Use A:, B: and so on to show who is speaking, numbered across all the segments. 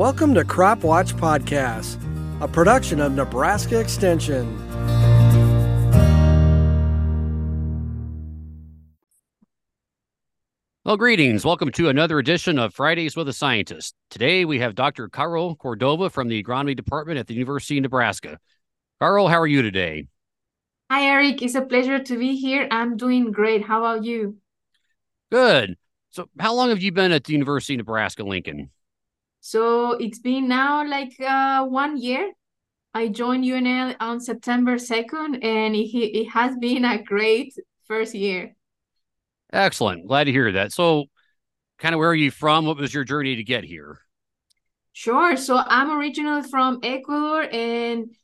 A: Welcome to Crop Watch Podcast, a production of Nebraska Extension.
B: Well, greetings. Welcome to another edition of Fridays with a Scientist. Today we have Dr. Caro Cordova from the Agronomy Department at the University of Nebraska. Caro, how are you today?
C: Hi, Eric. It's a pleasure to be here. I'm doing great. How about you?
B: Good. So, how long have you been at the University of Nebraska Lincoln?
C: So, it's been now like uh, one year. I joined UNL on September 2nd, and it, it has been a great first year.
B: Excellent. Glad to hear that. So, kind of where are you from? What was your journey to get here?
C: Sure. So, I'm originally from Ecuador, and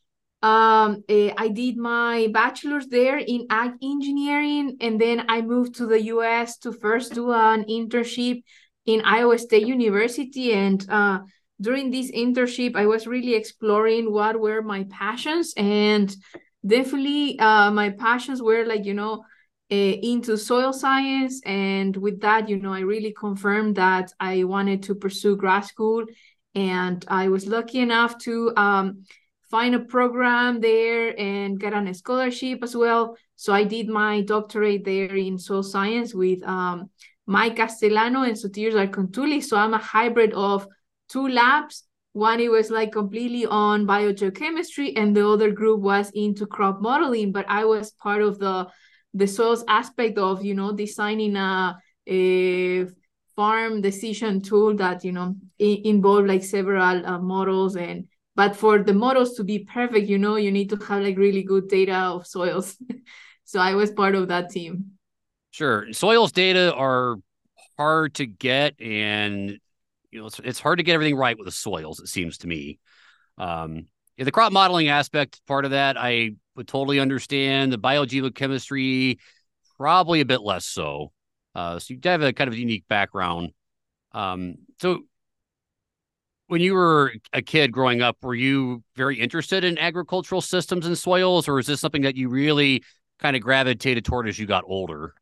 C: um, eh, I did my bachelor's there in ag engineering, and then I moved to the US to first do an internship in Iowa State University. And uh, during this internship, I was really exploring what were my passions, and definitely uh, my passions were like, you know, uh, into soil science. And with that, you know, I really confirmed that I wanted to pursue grad school. And I was lucky enough to um, find a program there and get on a scholarship as well. So I did my doctorate there in soil science with um, Mike Castellano and Sotirios Archontoulis. So I'm a hybrid of two labs. One it was like completely on biogeochemistry, and the other group was into crop modeling. But I was part of the the soils aspect of you know designing a, a farm decision tool that you know involved like several uh, models and but for the models to be perfect you know you need to have like really good data of soils so i was part of that team
B: sure. Soils data are hard to get and you know it's, it's hard to get everything right with the soils it seems to me. Um yeah, the crop modeling aspect part of that i would totally understand. The biogeochemistry probably a bit less so. Uh so you have a kind of unique background. Um so when you were a kid growing up, were you very interested in agricultural systems and soils, or is this something that you really kind of gravitated toward as you got older?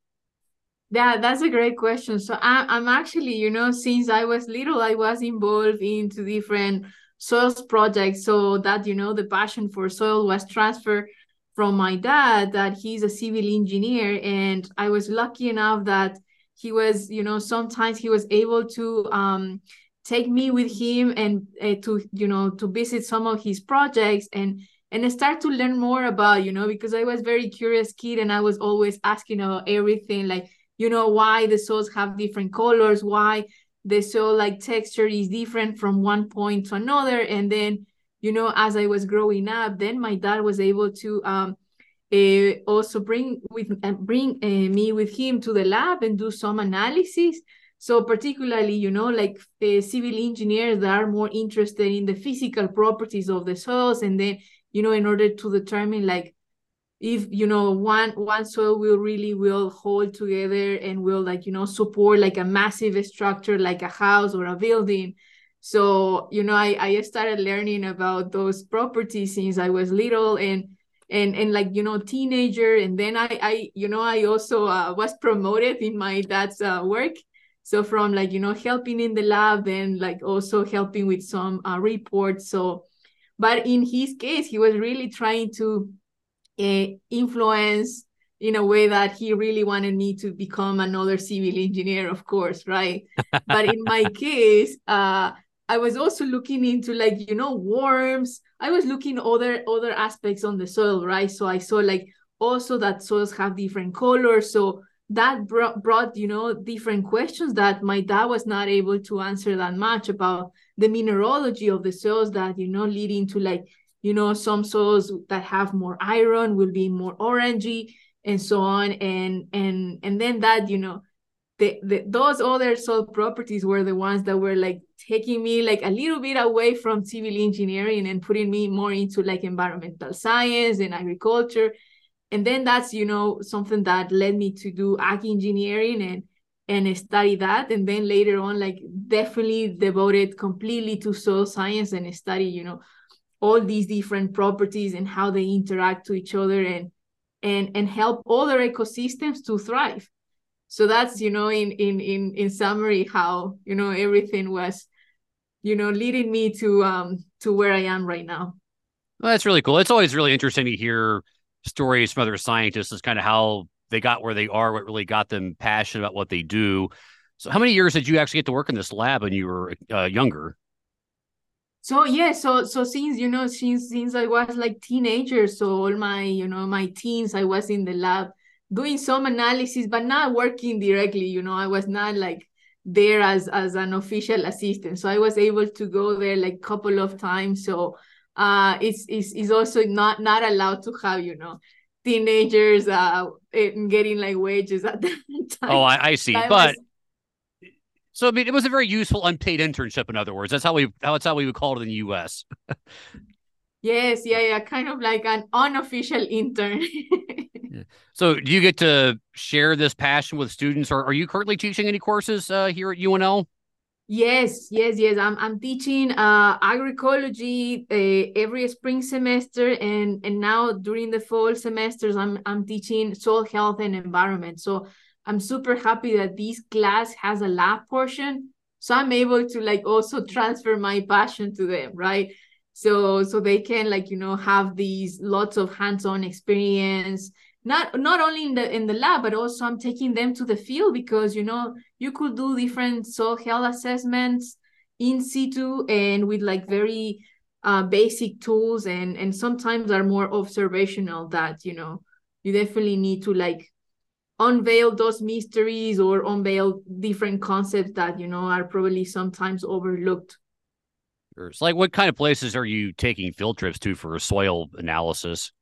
C: Yeah, that's a great question. So I, I'm actually, you know, since I was little, I was involved into different soils projects. So that, you know, the passion for soil was transferred from my dad, that he's a civil engineer. And I was lucky enough that he was, you know, sometimes he was able to um take me with him and uh, to you know to visit some of his projects and and start to learn more about you know because i was very curious kid and i was always asking about everything like you know why the soils have different colors why the soil like texture is different from one point to another. And then you know as i was growing up then my dad was able to um uh, also bring with uh, bring uh, me with him to the lab and do some analysis. So particularly, you know, like civil engineers that are more interested in the physical properties of the soils, and then, you know, in order to determine like if you know one one soil will really will hold together and will like you know support like a massive structure like a house or a building. So you know i i started learning about those properties since i was little and and and like you know teenager. And then i i you know i also uh, was promoted in my dad's uh, work. So from like you know helping in the lab and like also helping with some uh, reports. So but in his case he was really trying to uh, influence in a way that he really wanted me to become another civil engineer of course right? But in my case uh i was also looking into like you know worms. I was looking other other aspects on the soil right? So i saw like also that soils have different colors. So that brought, brought you know different questions that my dad was not able to answer that much about the mineralogy of the soils that you know leading to like you know some soils that have more iron will be more orangey and so on. And and and then that you know the, the those other soil properties were the ones that were like taking me like a little bit away from civil engineering and putting me more into like environmental science and agriculture. And then that's you know something that led me to do ag engineering and and study that. And then later on like definitely devoted completely to soil science and study you know all these different properties and how they interact to each other and and and help other ecosystems to thrive. So that's you know in in in in summary how you know everything was you know leading me to um to where i am right now.
B: Well, that's really cool. It's always really interesting to hear stories from other scientists as kind of how they got where they are what really got them passionate about what they do. So how many years did you actually get to work in this lab when you were uh, younger
C: so yeah so so since you know since since i was like teenager so all my you know my teens i was in the lab doing some analysis but not working directly you know i was not like there as as an official assistant. So i was able to go there like a couple of times. So uh it's it's, it's also not not allowed to have you know teenagers uh getting like wages at that time
B: oh i, I see. But was, so I mean, it was a very useful unpaid internship. In other words, that's how we that's how we would call it in the U.S.
C: yes, yeah, yeah, kind of like an unofficial intern.
B: yeah. So, do you get to share this passion with students, or are you currently teaching any courses uh, here at UNL?
C: Yes, yes, yes. I'm I'm teaching uh agroecology uh, every spring semester, and and now during the fall semesters, I'm I'm teaching soil health and environment. So I'm super happy that this class has a lab portion. So I'm able to like also transfer my passion to them, right? So so they can like, you know, have these lots of hands-on experience, not not only in the in the lab, but also I'm taking them to the field because you know, you could do different soil health assessments in situ and with like very uh, basic tools and and sometimes are more observational that you know you definitely need to like unveil those mysteries or unveil different concepts that you know are probably sometimes overlooked.
B: So like what kind of places are you taking field trips to for soil analysis?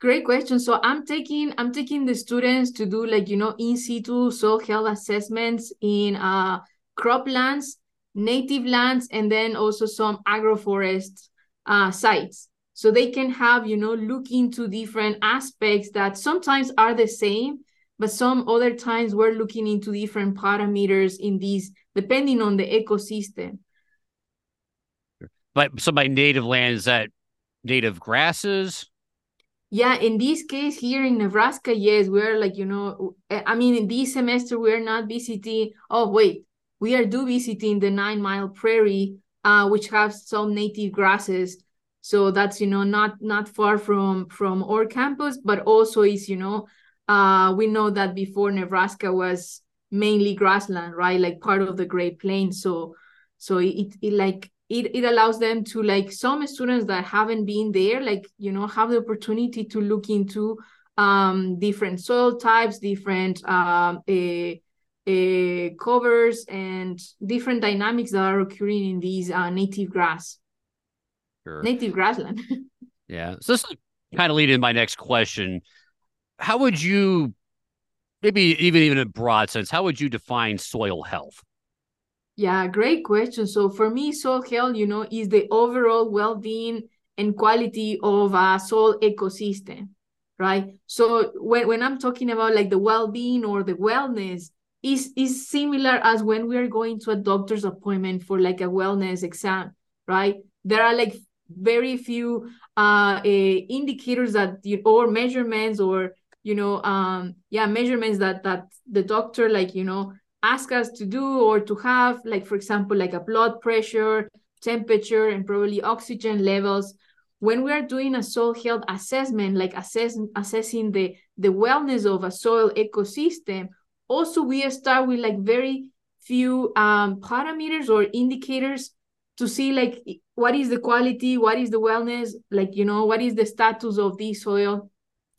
C: Great question. So i'm taking i'm taking the students to do like you know in situ soil health assessments in uh croplands native lands and then also some agroforest uh sites so they can have you know look into different aspects that sometimes are the same but some other times we're looking into different parameters in these depending on the ecosystem.
B: But so by native land is that native grasses?
C: Yeah in this case here in nebraska yes we're like you know i mean in this semester we're not visiting oh wait we are do visiting the nine mile prairie uh, which has some native grasses so that's you know not not far from from our campus but also is you know uh we know that before nebraska was mainly grassland right? Like part of the great plains. So so it, it like it, it allows them to like some students that haven't been there like you know have the opportunity to look into um different soil types different um uh, uh, covers and different dynamics that are occurring in these uh, native grass sure. native grassland.
B: yeah. So this kind of lead in my next question. How would you maybe even even in broad sense, how would you define soil health?
C: Yeah, great question. So for me, soil health, you know, is the overall well-being and quality of a soil ecosystem, right? So when, when I'm talking about like the well-being or the wellness, is is similar as when we are going to a doctor's appointment for like a wellness exam, right? There are like very few uh, uh, indicators that you or measurements or you know um yeah measurements that that the doctor like you know ask us to do or to have like for example like a blood pressure temperature and probably oxygen levels. When we are doing a soil health assessment like assess, assessing the the wellness of a soil ecosystem also we start with like very few um, parameters or indicators to see like what is the quality what is the wellness like you know what is the status of this soil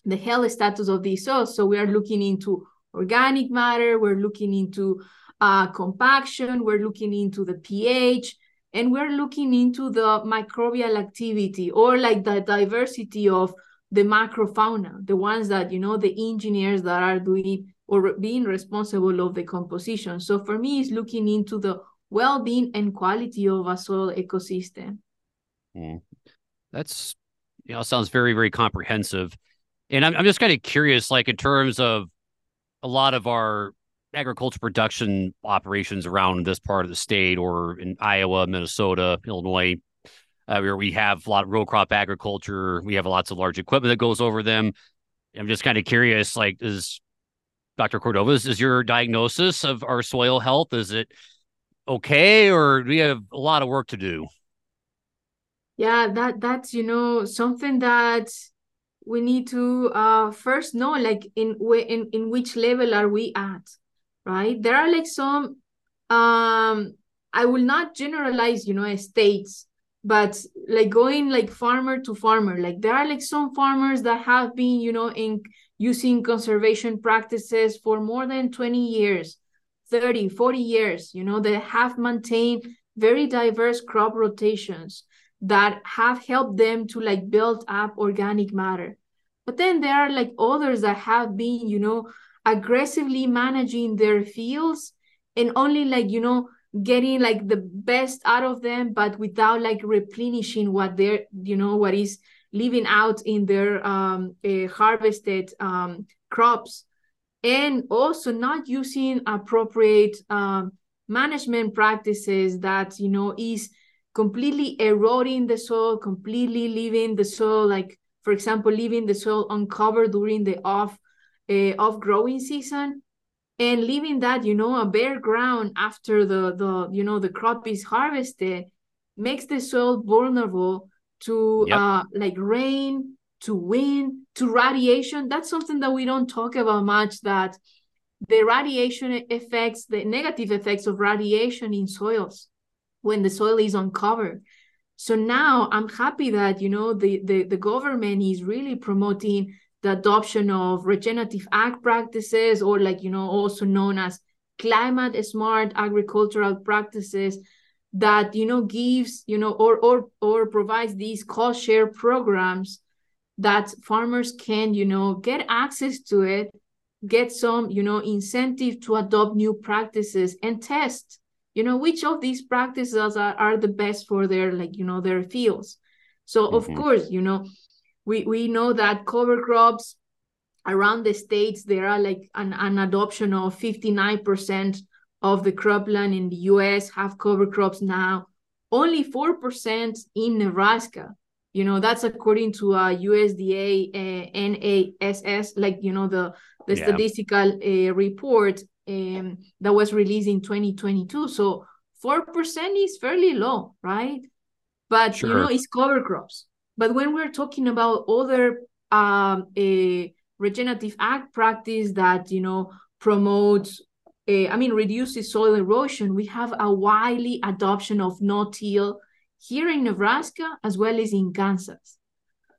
C: the health status of this soil. So we are looking into organic matter we're looking into uh, compaction we're looking into the ph and we're looking into the microbial activity or like the diversity of the macrofauna the ones that you know the engineers that are doing or being responsible of the composition. So for me it's looking into the well-being and quality of a soil ecosystem.
B: Mm. That's you know sounds very very comprehensive, and I'm I'm just kind of curious, like in terms of a lot of our agriculture production operations around this part of the state, or in Iowa, Minnesota, Illinois, uh, where we have a lot of row crop agriculture, we have lots of large equipment that goes over them. I'm just kind of curious, like, is Dr. Cordova, is, is your diagnosis of our soil health? Is it okay, or do we have a lot of work to do?
C: Yeah, that that's you know something that we need to uh first know like in in in which level are we at, right? There are like some um I will not generalize, you know, states, but like going like farmer to farmer, like there are like some farmers that have been, you know, in using conservation practices for more than 20 years 30 40 years you know they have maintained very diverse crop rotations that have helped them to like build up organic matter. But then there are like others that have been you know aggressively managing their fields and only like you know getting like the best out of them but without like replenishing what they're you know what is living out in their um, uh, harvested um, crops and also not using appropriate um, management practices that you know is completely eroding the soil completely leaving the soil like for example leaving the soil uncovered during the off uh, off growing season and leaving that you know a bare ground after the the you know the crop is harvested makes the soil vulnerable to yep. uh like rain to wind to radiation that's something that we don't talk about much that the radiation effects the negative effects of radiation in soils when the soil is uncovered. So now i'm happy that you know the the, the government is really promoting the adoption of regenerative ag practices or like you know also known as climate smart agricultural practices that you know gives you know or or or provides these cost share programs that farmers can you know get access to it get some you know incentive to adopt new practices and test you know which of these practices are, are the best for their like you know their fields. So mm-hmm. of course you know we we know that cover crops around the states there are like an, an adoption of 59% of the cropland in the us have cover crops now. Only 4% in nebraska you know that's according to uh, usda uh, nass like you know the the yeah. statistical uh, report um, that was released in 2022 so 4% is fairly low right but sure. you know it's cover crops but when we're talking about other um, a regenerative ag practice that you know promotes uh, I mean reduces soil erosion, we have a widely adoption of no-till here in Nebraska as well as in Kansas.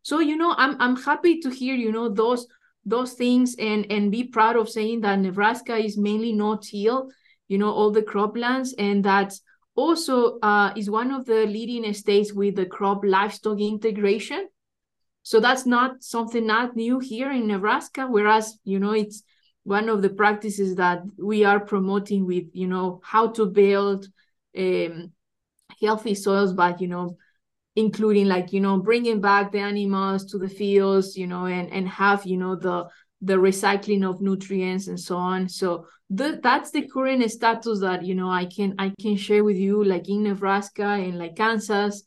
C: So you know, I'm I'm happy to hear you know those those things and and be proud of saying that Nebraska is mainly no-till, you know, all the croplands, and that also uh, is one of the leading states with the crop livestock integration. So that's not something not new here in Nebraska, whereas you know it's one of the practices that we are promoting with you know how to build um, healthy soils but you know including like you know bringing back the animals to the fields you know and and have you know the the recycling of nutrients and so on. So the, that's the current status that you know i can i can share with you like in nebraska and like kansas.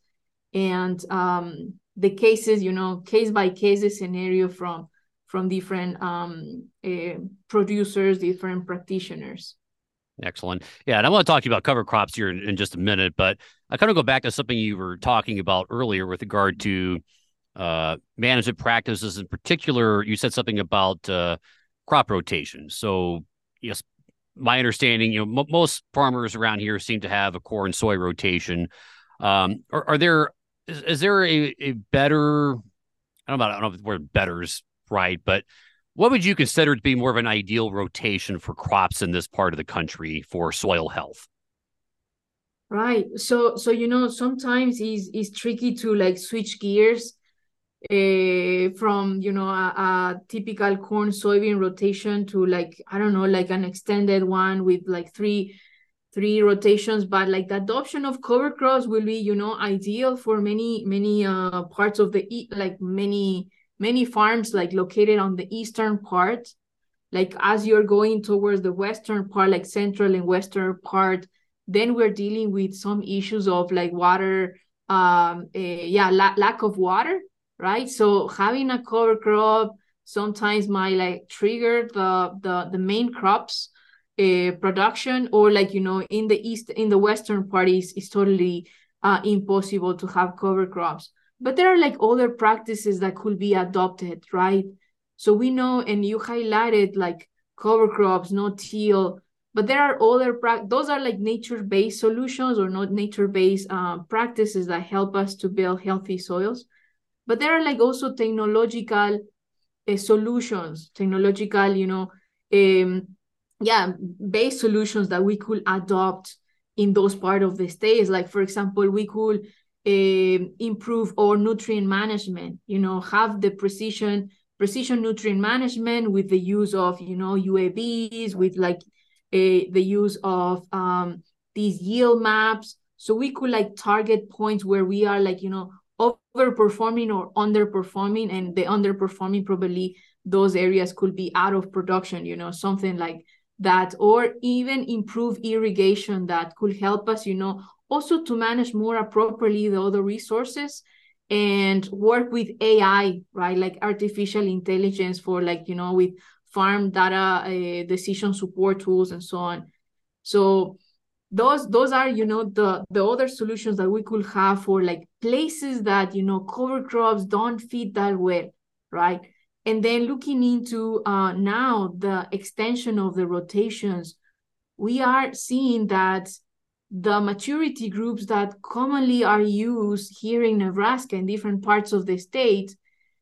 C: And um the cases you know case by case scenario from from different um uh, producers different practitioners
B: Excellent. Yeah, and I want to talk to you about cover crops here in, in, just a minute, but I kind of go back to something you were talking about earlier with regard to uh, management practices. In particular, you said something about uh, crop rotation. So, yes, my understanding, you know, m- most farmers around here seem to have a corn soy rotation. Um, are, are there is, is there a, a better? I don't know. about. I don't know if the word "better" is right, but what would you consider to be more of an ideal rotation for crops in this part of the country for soil health?
C: Right. So so you know sometimes it's it's tricky to like switch gears uh, from you know a, a, typical corn soybean rotation to like I don't know like an extended one with like three three rotations but like the adoption of cover crops will be you know ideal for many many uh parts of the like many many farms like located on the eastern part like as you're going towards the western part like central and western part then we're dealing with some issues of like water um uh, yeah la- lack of water right? So having a cover crop sometimes might like trigger the the the main crops uh, production or like you know in the east in the western parties it's totally uh, impossible to have cover crops but there are like other practices that could be adopted right? So we know and you highlighted like cover crops no till but there are other pra- those are like nature-based solutions or not nature-based uh, practices that help us to build healthy soils. But there are like also technological uh, solutions technological you know um, yeah based solutions that we could adopt in those part of the states. Like for example we could uh, improve our nutrient management you know have the precision precision nutrient management with the use of you know uavs with like uh, the use of um, these yield maps. So we could like target points where we are like you know overperforming or underperforming and the underperforming probably those areas could be out of production you know something like that or even improve irrigation that could help us you know also to manage more appropriately the other resources and work with ai right? Like artificial intelligence for like you know with farm data uh, decision support tools and so on. So those those are you know the the other solutions that we could have for like places that you know cover crops don't fit that well right? And then looking into uh, now the extension of the rotations, we are seeing that the maturity groups that commonly are used here in Nebraska in different parts of the state,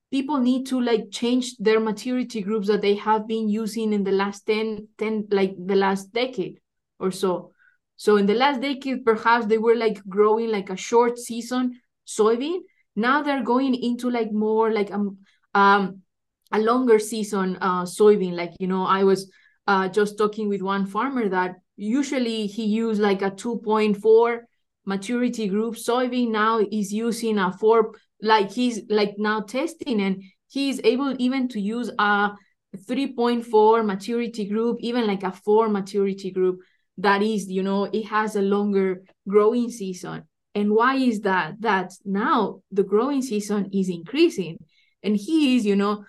C: people need to like change their maturity groups that they have been using in the last 10, 10 like the last decade or so. So in the last decade, perhaps they were like growing like a short season soybean. Now they're going into like more like um um a longer season uh, soybean. Like, you know, I was uh, just talking with one farmer that usually he used like a 2.4 maturity group soybean. Now he's using a four, like he's like now testing and he's able even to use a 3.4 maturity group, even like a four maturity group that is, you know, it has a longer growing season. And why is that? That now the growing season is increasing. And he is, you know,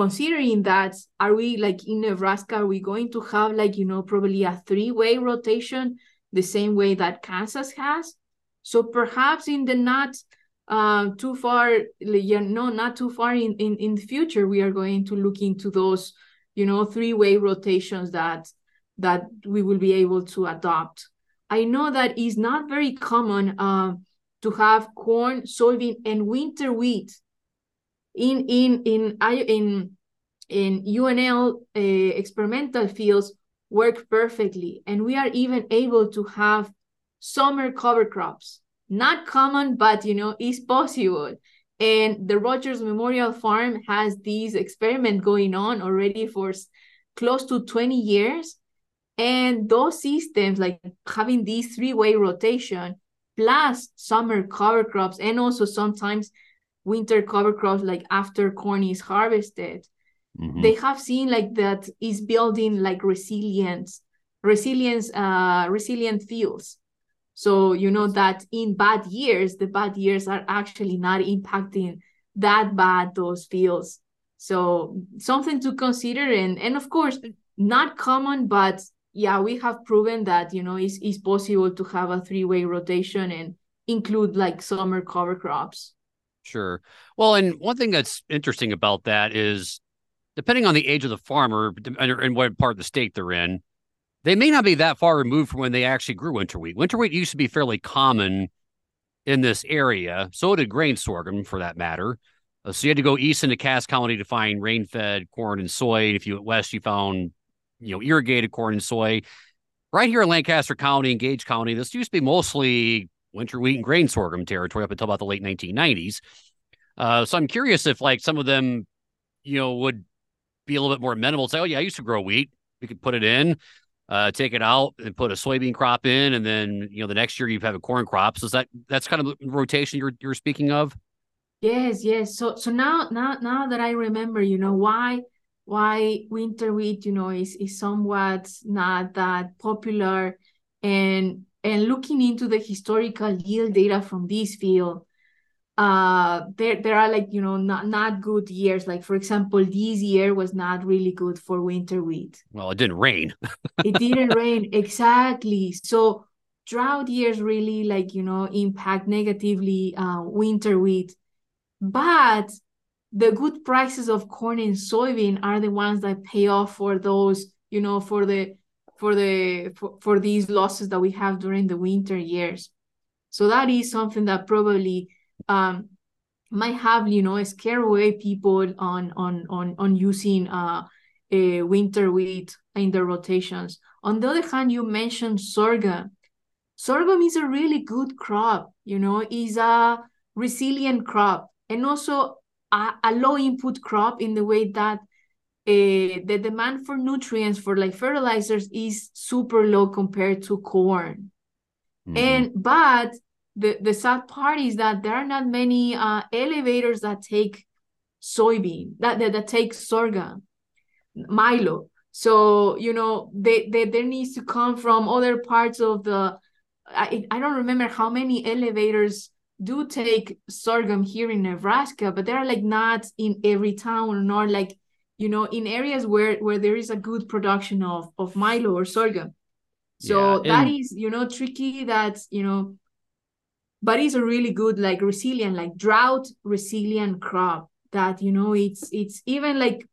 C: considering that are we like in nebraska are we going to have like you know probably a three-way rotation the same way that kansas has? So perhaps in the not uh, too far you know not too far in, in in the future we are going to look into those you know three-way rotations that that we will be able to adopt. I know that is not very common uh, to have corn soybean and winter wheat in in in in in UNL uh, experimental fields work perfectly, and we are even able to have summer cover crops. Not common, but you know, is possible. And the Rogers Memorial Farm has these experiment going on already for close to 20 years. And those systems, like having these three-way rotation, plus summer cover crops, and also sometimes winter cover crops like after corn is harvested. Mm-hmm. they have seen like that is building like resilience resilience uh resilient fields. So you know that in bad years the bad years are actually not impacting that bad those fields. So something to consider and and of course not common but yeah we have proven that you know it's, it's possible to have a three-way rotation and include like summer cover crops
B: Sure. Well, and one thing that's interesting about that is depending on the age of the farmer and what part of the state they're in, they may not be that far removed from when they actually grew winter wheat. Winter wheat used to be fairly common in this area. So did grain sorghum, for that matter. Uh, so you had to go east into Cass County to find rain-fed corn and soy. If you went west, you found you know irrigated corn and soy. Right here in Lancaster County and Gage County, this used to be mostly winter wheat and grain sorghum territory up until about the late 1990s. Uh, so I'm curious if like some of them, you know, would be a little bit more amenable. To say, oh yeah, I used to grow wheat. We could put it in, uh, take it out, and put a soybean crop in, and then you know the next year you have a corn crop. So is that that's kind of rotation you're you're speaking of?
C: Yes, yes. So so now now now that I remember, you know why why winter wheat, you know, is is somewhat not that popular, and and looking into the historical yield data from this field, uh there there are like you know not not good years. Like for example this year was not really good for winter wheat.
B: Well it didn't rain.
C: It didn't rain. Exactly. So drought years really like you know impact negatively uh winter wheat. But the good prices of corn and soybean are the ones that pay off for those you know for the for the for, for these losses that we have during the winter years so that is something that probably um, might have you know scare away people on on on on using uh, a winter wheat in their rotations. On the other hand, you mentioned sorghum. Sorghum is a really good crop. You know, is a resilient crop and also a, a low input crop in the way that uh, the demand for nutrients for like fertilizers is super low compared to corn. Mm-hmm. And but the the sad part is that there are not many uh, elevators that take soybean that, that that take sorghum milo so you know they, they there needs to come from other parts of the I, I don't remember how many elevators do take sorghum here in nebraska but they're like not in every town nor like you know in areas where where there is a good production of of milo or sorghum so yeah, that is you know tricky that you know but it's a really good like resilient like drought resilient crop that you know it's it's even like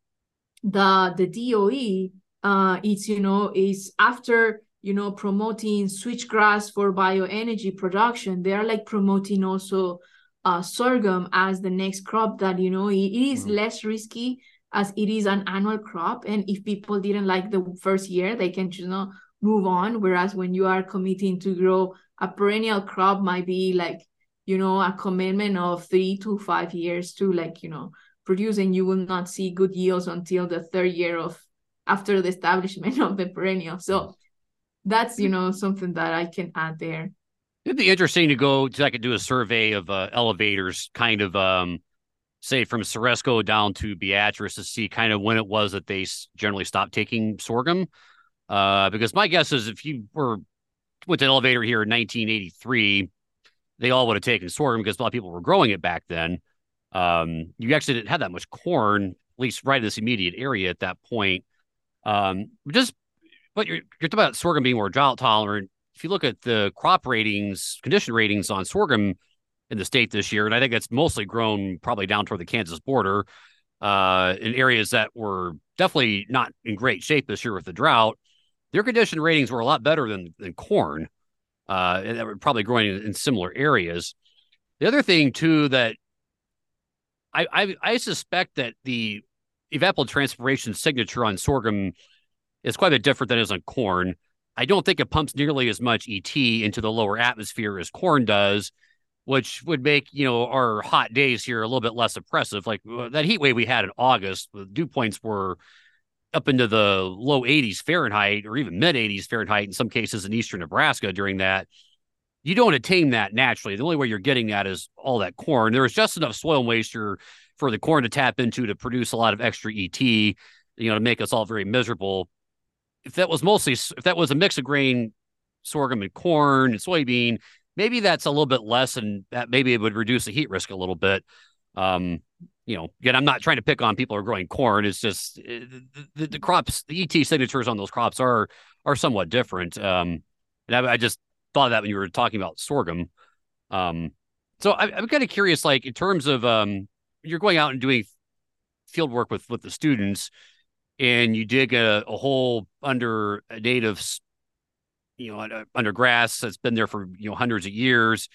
C: the the DOE uh it's you know is after you know promoting switchgrass for bioenergy production they are like promoting also uh sorghum as the next crop that you know it, it is mm. less risky as it is an annual crop and if people didn't like the first year they can you know move on. Whereas when you are committing to grow a perennial crop might be like you know a commitment of three to five years to like you know produce and you will not see good yields until the third year of after the establishment of the perennial. So that's you know something that i can add there.
B: It'd be interesting to go to i could do a survey of uh, elevators kind of um say from Ceresco down to Beatrice to see kind of when it was that they generally stopped taking sorghum. Uh, because my guess is if you were with an elevator here in 1983, they all would have taken sorghum because a lot of people were growing it back then. Um, you actually didn't have that much corn, at least right in this immediate area at that point. Um, just but you're you're talking about sorghum being more drought tolerant. If you look at the crop ratings, condition ratings on sorghum in the state this year, and I think it's mostly grown probably down toward the Kansas border, uh, in areas that were definitely not in great shape this year with the drought their condition ratings were a lot better than than corn. Uh, and that were probably growing in, in similar areas. The other thing too that I, I I suspect that the evapotranspiration signature on sorghum is quite a bit different than it is on corn. I don't think it pumps nearly as much ET into the lower atmosphere as corn does, which would make you know our hot days here a little bit less oppressive. Like uh, that heat wave we had in August, the dew points were up into the low 80s Fahrenheit or even mid 80s Fahrenheit in some cases in eastern Nebraska during that. You don't attain that naturally. The only way you're getting that is all that corn. There was just enough soil moisture for the corn to tap into to produce a lot of extra ET, you know, to make us all very miserable. If that was mostly, if that was a mix of grain, sorghum and corn and soybean, maybe that's a little bit less and that maybe it would reduce the heat risk a little bit. Um, you know, again, I'm not trying to pick on people who are growing corn. It's just eh, the, the crops, the ET signatures on those crops are are somewhat different. Um, and I, I, just thought of that when you were talking about sorghum. Um, so I, am kind of curious, like in terms of um, you're going out and doing field work with with the students, and you dig a, a hole under a native, you know, under grass that's been there for you know hundreds of years.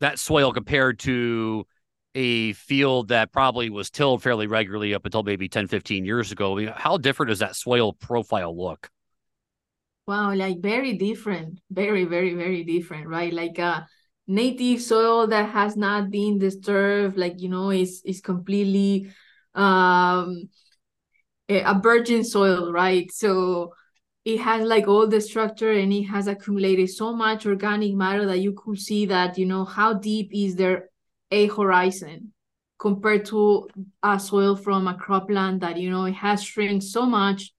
B: That soil compared to a field that probably was tilled fairly regularly up until maybe 10, 15 years ago. How different does that soil profile look?
C: Wow, like very different, very, very, very different, right? Like a uh, native soil that has not been disturbed, like you know, is is completely um a virgin soil, right? So it has like all the structure and it has accumulated so much organic matter that you could see that you know how deep is there a horizon compared to a soil from a cropland that you know it has shrunk so much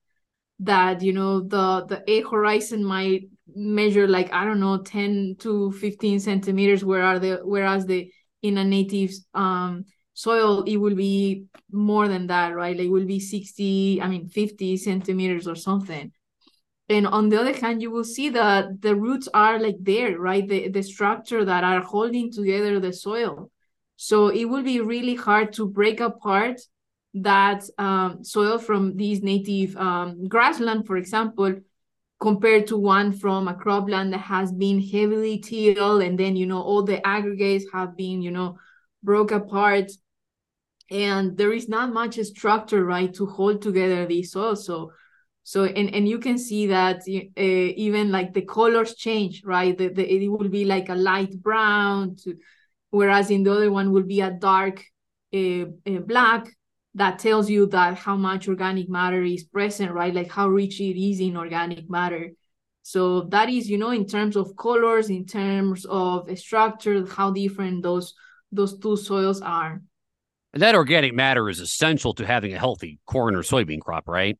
C: that you know the the a horizon might measure like i don't know 10 to 15 centimeters where are the whereas the in a native um, soil, it will be more than that, right? Like it will be 60, I mean, 50 centimeters or something. And on the other hand, you will see that the roots are like there, right? The, the structure that are holding together the soil. So it will be really hard to break apart that um, soil from these native um, grassland, for example, compared to one from a cropland that has been heavily tilled and then you know all the aggregates have been you know broke apart and there is not much structure right to hold together these soil so so and and you can see that uh, even like the colors change right the, the, it will be like a light brown to, whereas in the other one will be a dark uh, uh, black that tells you that how much organic matter is present, right? Like how rich it is in organic matter. So that is, you know, in terms of colors, in terms of structure, how different those those two soils are.
B: And that organic matter is essential to having a healthy corn or soybean crop, right?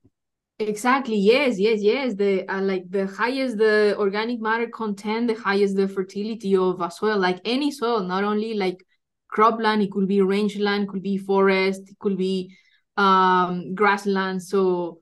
C: Exactly. Yes. Yes. Yes. The uh, like the highest the organic matter content, the highest the fertility of a soil. Like any soil, not only like cropland, it could be rangeland, could be forest, it could be um, grassland. So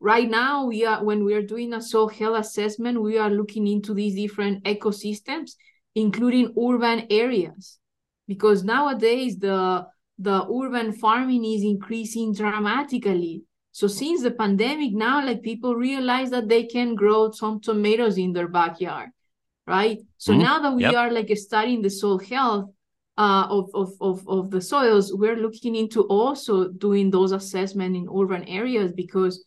C: right now we are when we are doing a soil health assessment, we are looking into these different ecosystems, including urban areas, because nowadays the the urban farming is increasing dramatically. So since the pandemic, now like people realize that they can grow some tomatoes in their backyard, right? So mm-hmm. now that we yep. are like studying the soil health, uh, of, of, of, of the soils, we're looking into also doing those assessment in urban areas because,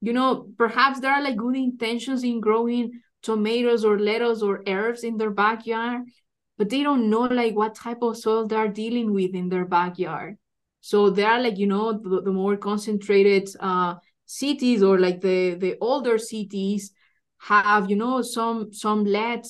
C: you know, perhaps there are like good intentions in growing tomatoes or lettuce or herbs in their backyard, but they don't know like what type of soil they're dealing with in their backyard. So they are like, you know, the, the more concentrated uh, cities or like the, the older cities have, you know, some some lead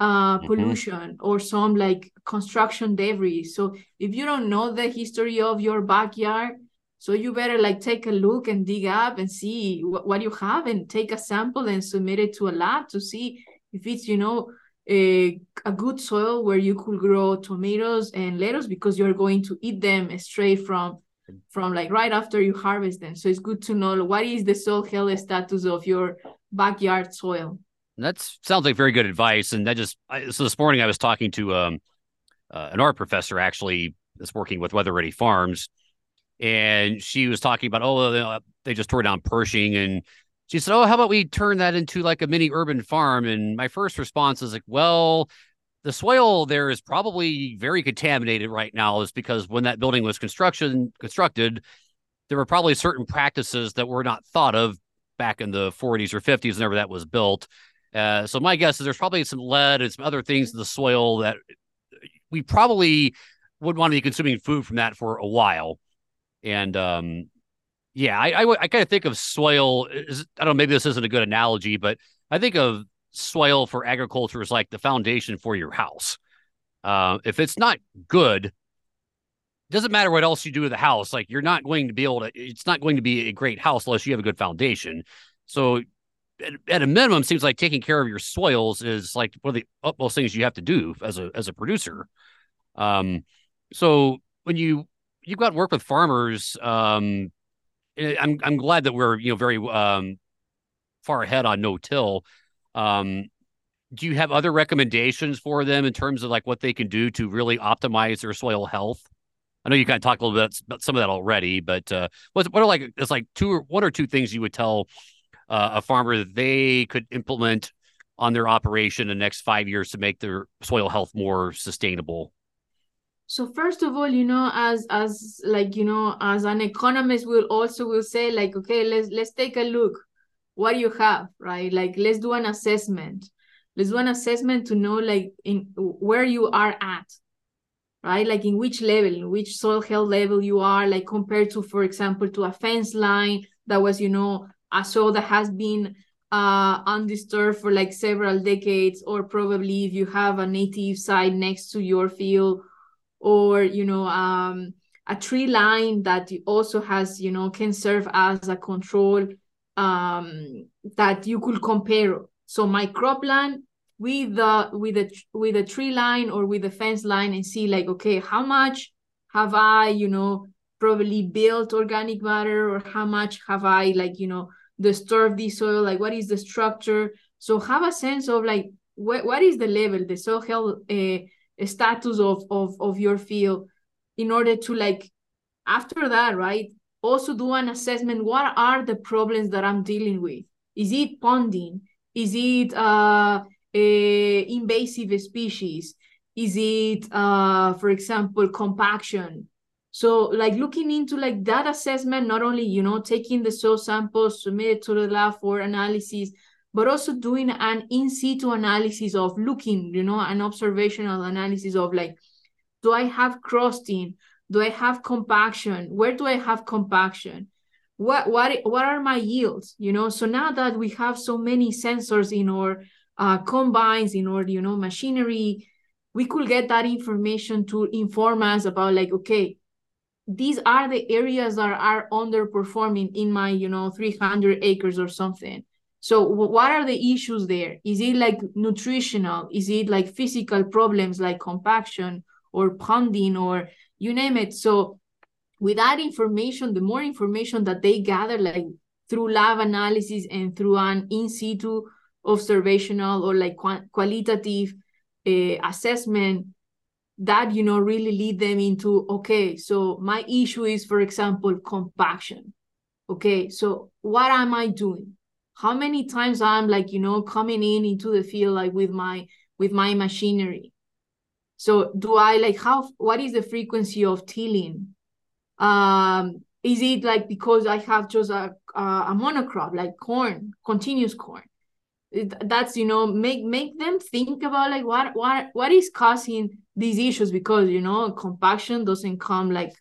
C: uh, mm-hmm. pollution mm-hmm. or some like construction debris. So if you don't know the history of your backyard, so you better like take a look and dig up and see what, what you have and take a sample and submit it to a lab to see if it's, you know, a, a good soil where you could grow tomatoes and lettuce because you're going to eat them straight from from like right after you harvest them. So it's good to know what is the soil health status of your backyard soil.
B: That sounds like very good advice. And that just I, so this morning I was talking to um, uh, an art professor actually that's working with Weather Ready Farms, and she was talking about oh they just tore down Pershing, and she said oh how about we turn that into like a mini urban farm? And my first response is like well the soil there is probably very contaminated right now is because when that building was construction constructed there were probably certain practices that were not thought of back in the 40s or 50s whenever that was built uh, so my guess is there's probably some lead and some other things in the soil that we probably would want to be consuming food from that for a while. And um, yeah, I, I, I kind of think of soil. Is, I don't know, maybe this isn't a good analogy, but I think of soil for agriculture as like the foundation for your house. Uh, if it's not good, it doesn't matter what else you do to the house. Like you're not going to be able to. It's not going to be a great house unless you have a good foundation. So at, at a minimum seems like taking care of your soils is like one of the utmost things you have to do as a as a producer. Um, so when you you got work with farmers, um, I'm I'm glad that we're you know very um far ahead on no till. Um, do you have other recommendations for them in terms of like what they can do to really optimize their soil health? I know you kind of talked a little bit about some of that already, but uh, what what are like it's like two or one or two things you would tell uh, a farmer that they could implement on their operation in the next five years to make their soil health more sustainable?
C: So first of all, you know, as as like you know, as an agronomist, will also will say like, okay, let's let's take a look, what you have, right? Like let's do an assessment. Let's do an assessment to know like in where you are at, right? Like in which level, in which soil health level you are, like compared to, for example, to a fence line that was, you know, a soil that has been uh, undisturbed for like several decades, or probably if you have a native site next to your field, or you know um, a tree line that also has you know can serve as a control um, that you could compare. So my cropland with the with the with the tree line or with the fence line and see like okay how much have i you know probably built organic matter or how much have i like you know disturbed the soil? Like what is the structure? So have a sense of like what, what is the level? The soil health uh, status of, of of your field in order to like after that right also do an assessment what are the problems that i'm dealing with? Is it ponding is it uh, a invasive species? Is it uh, for example compaction? So like looking into like that assessment not only you know taking the soil samples submit it to the lab for analysis but also doing an in situ analysis of looking, you know, an observational analysis of like, do I have crusting? Do I have compaction? Where do I have compaction? What what what are my yields? You know, so now that we have so many sensors in our uh, combines, in our you know machinery, we could get that information to inform us about like, okay, these are the areas that are underperforming in my you know 300 acres or something so what are the issues there? Is it like nutritional? Is it like physical problems like compaction or ponding or you name it? So with that information, the more information that they gather, like through lab analysis and through an in situ observational or like qualitative uh, assessment, that you know really lead them into okay. So my issue is, for example, compaction. Okay, so what am I doing? How many times i'm like you know coming in into the field like with my with my machinery? So do i like how what is the frequency of tilling? Um is it like because i have just a a monocrop like corn continuous corn? It, that's you know make make them think about like what what what is causing these issues? Because you know compaction doesn't come like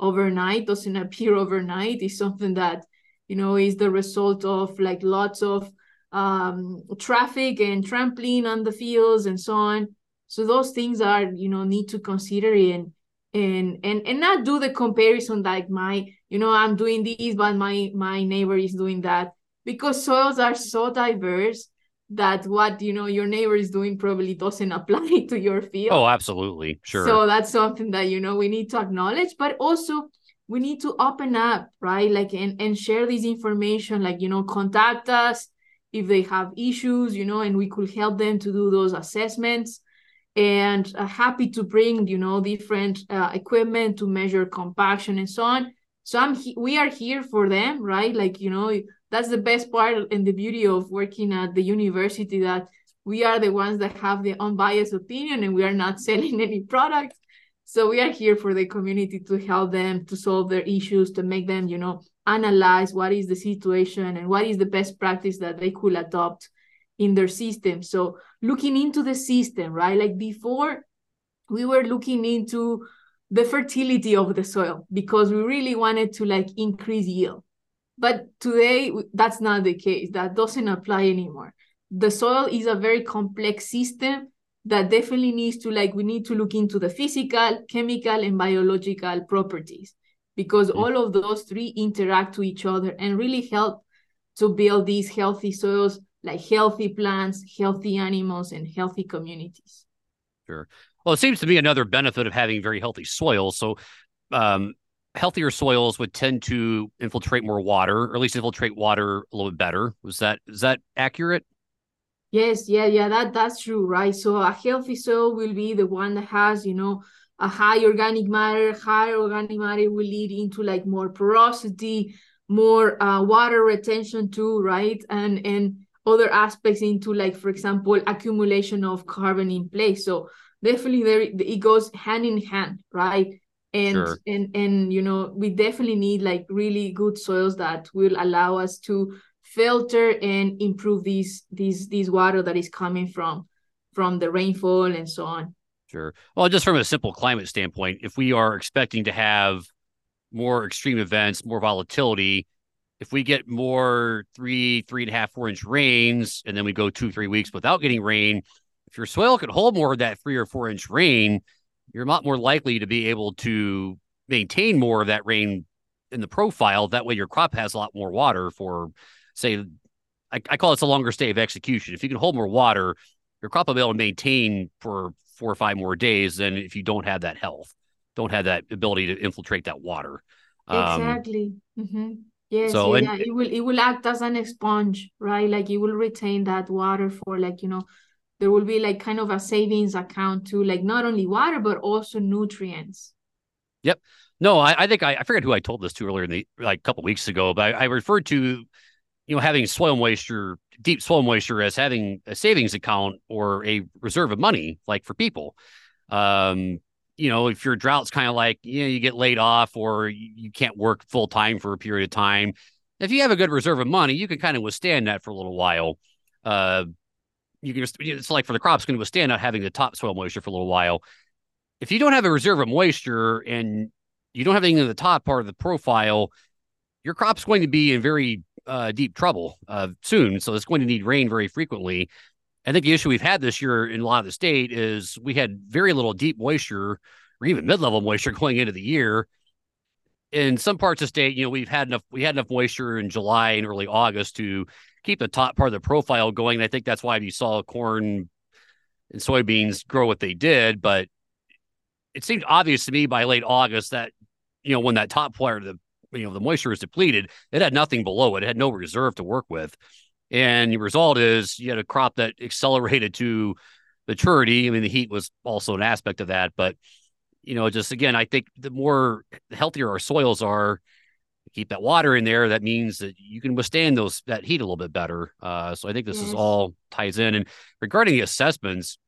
C: overnight doesn't appear overnight. It's something that you know is the result of like lots of um, traffic and trampling on the fields and so on. So those things are you know need to consider and and and and not do the comparison like my you know i'm doing this but my my neighbor is doing that. Because soils are so diverse that what you know your neighbor is doing probably doesn't apply to your field.
B: Oh absolutely. Sure.
C: So that's something that you know we need to acknowledge but also we need to open up right? Like and, and share this information like you know contact us if they have issues you know and we could help them to do those assessments. And uh, happy to bring you know different uh, equipment to measure compaction and so on. So i'm he- we are here for them right? Like you know that's the best part and the beauty of working at the university that we are the ones that have the unbiased opinion and we are not selling any product so we are here for the community to help them to solve their issues, to make them, you know, analyze what is the situation and what is the best practice that they could adopt in their system. So looking into the system, right? Like before, we were looking into the fertility of the soil because we really wanted to like increase yield. But today, that's not the case. That doesn't apply anymore. The soil is a very complex system that definitely needs to like we need to look into the physical chemical and biological properties because mm-hmm. all of those three interact to each other and really help to build these healthy soils like healthy plants healthy animals and healthy communities.
B: Sure. Well it seems to me another benefit of having very healthy soils. So um, healthier soils would tend to infiltrate more water or at least infiltrate water a little bit better. Was that is that accurate
C: Yes, yeah, yeah, that that's true, right? So a healthy soil will be the one that has, you know, a high organic matter. High organic matter will lead into like more porosity, more uh, water retention too, right? And and other aspects into like, for example, accumulation of carbon in place. So definitely there it goes hand in hand, right? And sure. and and you know we definitely need like really good soils that will allow us to filter and improve these these these water that is coming from from the rainfall and so on.
B: Sure. Well just from a simple climate standpoint if we are expecting to have more extreme events more volatility if we get more three three and a half four inch rains and then we go two three weeks without getting rain if your soil can hold more of that three or four inch rain you're a lot more likely to be able to maintain more of that rain in the profile. That way your crop has a lot more water for say I, I call it a longer stay of execution. If you can hold more water, your crop will be able to maintain for four or five more days than if you don't have that health, don't have that ability to infiltrate that water.
C: Um, exactly. Mm-hmm. Yes, so, yeah, and, it will it will act as an sponge, right? Like it will retain that water for like you know, there will be like kind of a savings account to like not only water but also nutrients.
B: Yep. No, I, I think I, I forget who I told this to earlier in the like a couple weeks ago, but I, I referred to you know having soil moisture, deep soil moisture as having a savings account or a reserve of money, like for people. Um, you know, if your drought's kind of like, you know, you get laid off or you can't work full time for a period of time. If you have a good reserve of money, you can kind of withstand that for a little while. Uh, you can just, it's like for the crops, going to withstand not having the top soil moisture for a little while. If you don't have a reserve of moisture and you don't have anything in the top part of the profile, your crop's going to be in very uh, deep trouble uh, soon. So it's going to need rain very frequently. I think the issue we've had this year in a lot of the state is we had very little deep moisture or even mid-level moisture going into the year. In some parts of the state, you know, we've had enough we had enough moisture in July and early August to keep the top part of the profile going. And I think that's why you saw corn and soybeans grow what they did. But it seemed obvious to me by late August that, you know, when that top part of the you know the moisture is depleted, it had nothing below it. It had no reserve to work with. And the result is you had a crop that accelerated to maturity. I mean, the heat was also an aspect of that, but you know, just again, I think the more healthier our soils are, keep that water in there. That means that you can withstand those that heat a little bit better. Uh, so I think this yes. is all ties in. And regarding the assessments,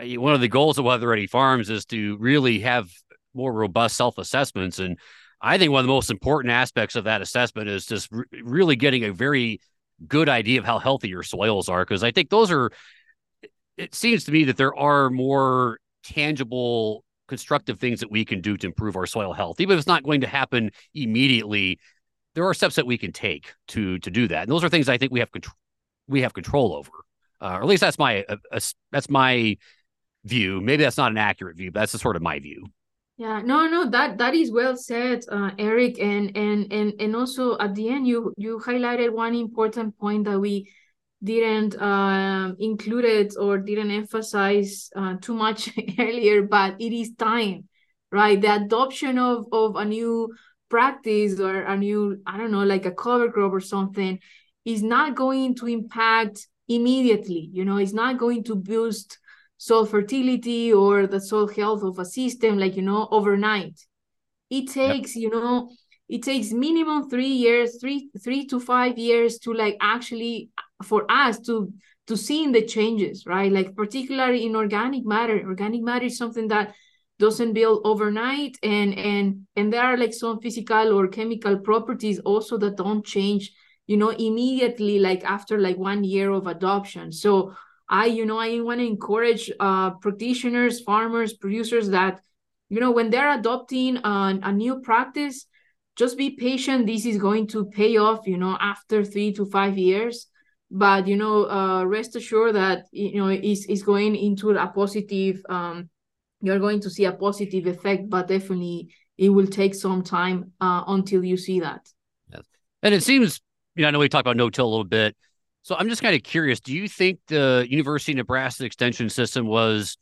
B: one of the goals of Weather Ready Farms is to really have more robust self assessments. And I think one of the most important aspects of that assessment is just re- really getting a very good idea of how healthy your soils are because I think those are it seems to me that there are more tangible constructive things that we can do to improve our soil health. Even if it's not going to happen immediately there are steps that we can take to to do that. And those are things I think we have control we have control over. Uh, or at least that's my uh, uh, that's my view. Maybe that's not an accurate view but that's sort of my view
C: yeah, no, no, that that is well said, uh, Eric, and and and and also at the end, you you highlighted one important point that we didn't uh, include it or didn't emphasize uh, too much earlier, but it is time, right? The adoption of of a new practice or a new, I don't know, like a cover crop or something, is not going to impact immediately. You know, it's not going to boost soil fertility or the soil health of a system like you know overnight. It takes yep. you know it takes minimum three years three three to five years to like actually for us to to seeing the changes right? Like particularly in organic matter. Organic matter is something that doesn't build overnight and and and there are like some physical or chemical properties also that don't change you know immediately like after like one year of adoption. So I, you know, I want to encourage uh, practitioners, farmers, producers that, you know, when they're adopting a, a new practice, just be patient. This is going to pay off, you know, after three to five years. But you know, uh, rest assured that you know is is going into a positive. Um, you're going to see a positive effect, but definitely it will take some time uh, until you see that.
B: Yes. And it seems, you know, I know we talked about no-till a little bit so I'm just kind of curious. Do you think the University of Nebraska extension system was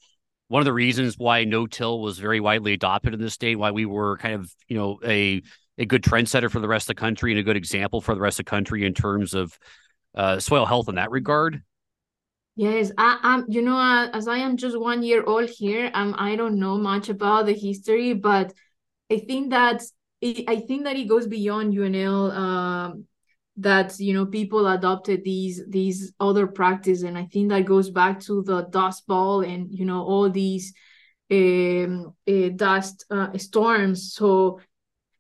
B: one of the reasons why no-till was very widely adopted in the state? Why we were kind of, you know, a a good trendsetter for the rest of the country and a good example for the rest of the country in terms of uh, soil health in that regard?
C: Yes, I, am You know, uh, as I am just one year old here, um, I don't know much about the history, but I think that I think that it goes beyond UNL. Um, that you know people adopted these these other practice. And i think that goes back to the Dust Bowl and you know all these um, uh, dust uh, storms. So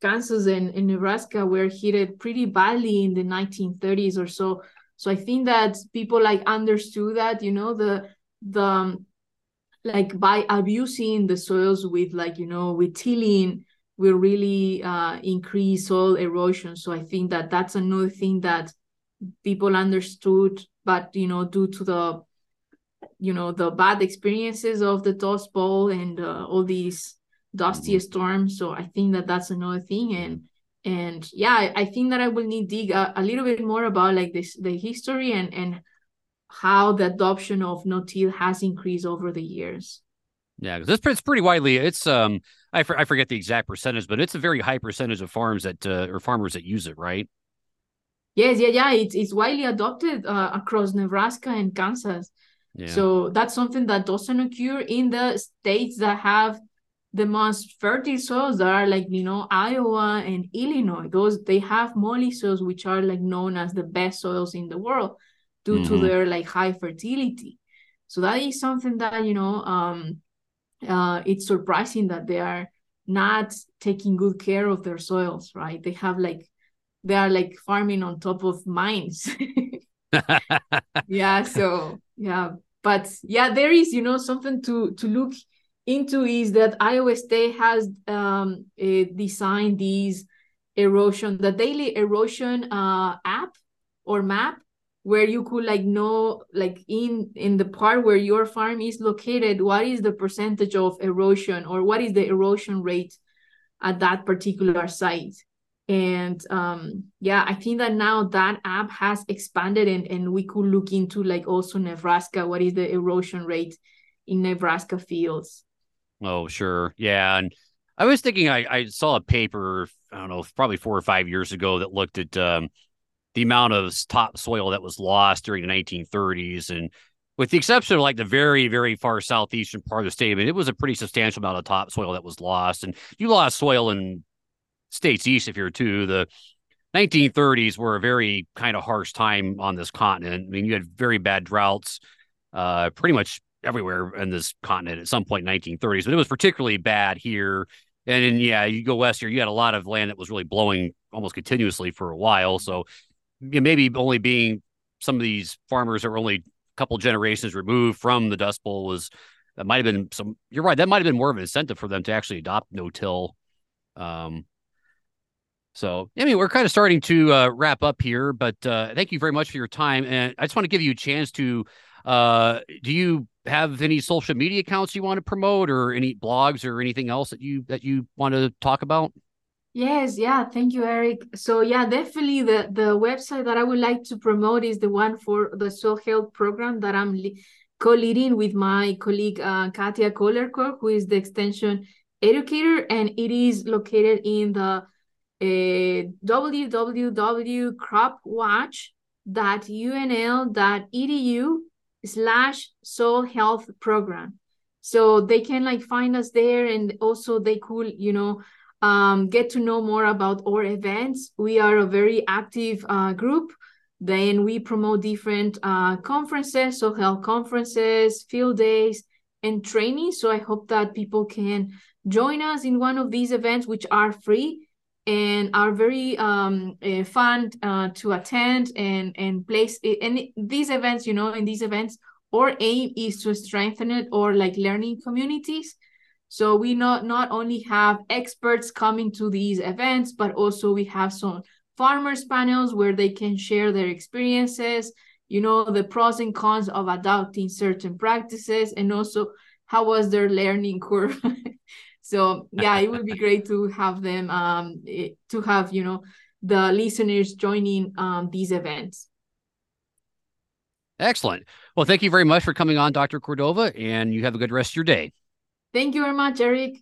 C: kansas and, and nebraska were hit pretty badly in the 1930s or so. So i think that people like understood that you know the the um, like by abusing the soils with like you know with tilling will really uh, increase soil erosion. So I think that that's another thing that people understood, but you know, due to the you know the bad experiences of the Dust Bowl and uh, all these dusty mm-hmm. storms. So I think that that's another thing, and and yeah, I, think that I will need dig a, a, little bit more about like this the history and and how the adoption of no-till has increased over the years.
B: Yeah, this it's, pretty widely. It's um, I, for, I forget the exact percentage, but it's a very high percentage of farms that uh, or farmers that use it, right?
C: Yes, yeah, yeah. It's it's widely adopted uh, across Nebraska and Kansas. Yeah. So that's something that doesn't occur in the states that have the most fertile soils that are like you know Iowa and Illinois. Those they have mollisols which are like known as the best soils in the world due mm-hmm. to their like high fertility. So that is something that you know um uh it's surprising that they are not taking good care of their soils, right? They have like they are like farming on top of mines. yeah, so yeah, but yeah, there is you know something to to look into is that Iowa State has um, uh, designed these erosion, the daily erosion uh, app or map where you could like know like in in the part where your farm is located what is the percentage of erosion or what is the erosion rate at that particular site and um yeah i think that now that app has expanded and, and we could look into like also nebraska what is the erosion rate in nebraska fields
B: Oh, sure. Yeah. And I was thinking I, I saw a paper, I don't know, probably four or five years ago that looked at um, the amount of topsoil that was lost during the 1930s. And with the exception of like the very, very far southeastern part of the state, I mean, it was a pretty substantial amount of topsoil that was lost. And you lost soil in states east of here too. The 1930s were a very kind of harsh time on this continent. I mean, you had very bad droughts, uh, pretty much everywhere in this continent at some point in 1930s, but it was particularly bad here. And then, yeah, you go west here, you had a lot of land that was really blowing almost continuously for a while. So you know, maybe only being some of these farmers that were only a couple generations removed from the Dust Bowl was that might have been some. You're right. That might have been more of an incentive for them to actually adopt no-till. Um, so, I mean, we're kind of starting to uh, wrap up here, but uh, thank you very much for your time. And I just want to give you a chance to. Uh, do you have any social media accounts you want to promote or any blogs or anything else that you that you want to talk about
C: yes yeah thank you eric. So yeah definitely the the website that i would like to promote is the one for the soil health program that i'm co-leading with my colleague uh, Katja Koehler-Cole who is the extension educator and it is located in the uh, www.cropwatch.unl.edu slash soil health program. So they can like find us there and also they could you know um, get to know more about our events. We are a very active uh, group. Then we promote different uh, conferences soil health conferences field days and training. So i hope that people can join us in one of these events which are free and are very um, uh, fun uh, to attend and and place and these events you know in these events our aim is to strengthen it or like learning communities so we not not only have experts coming to these events but also we have some farmers panels where they can share their experiences you know the pros and cons of adopting certain practices and also how was their learning curve So yeah, it would be great to have them um to have you know the listeners joining um these events.
B: Excellent. Well, thank you very much for coming on, Dr. Cordova, and you have a good rest of your day.
C: Thank you very much, Eric.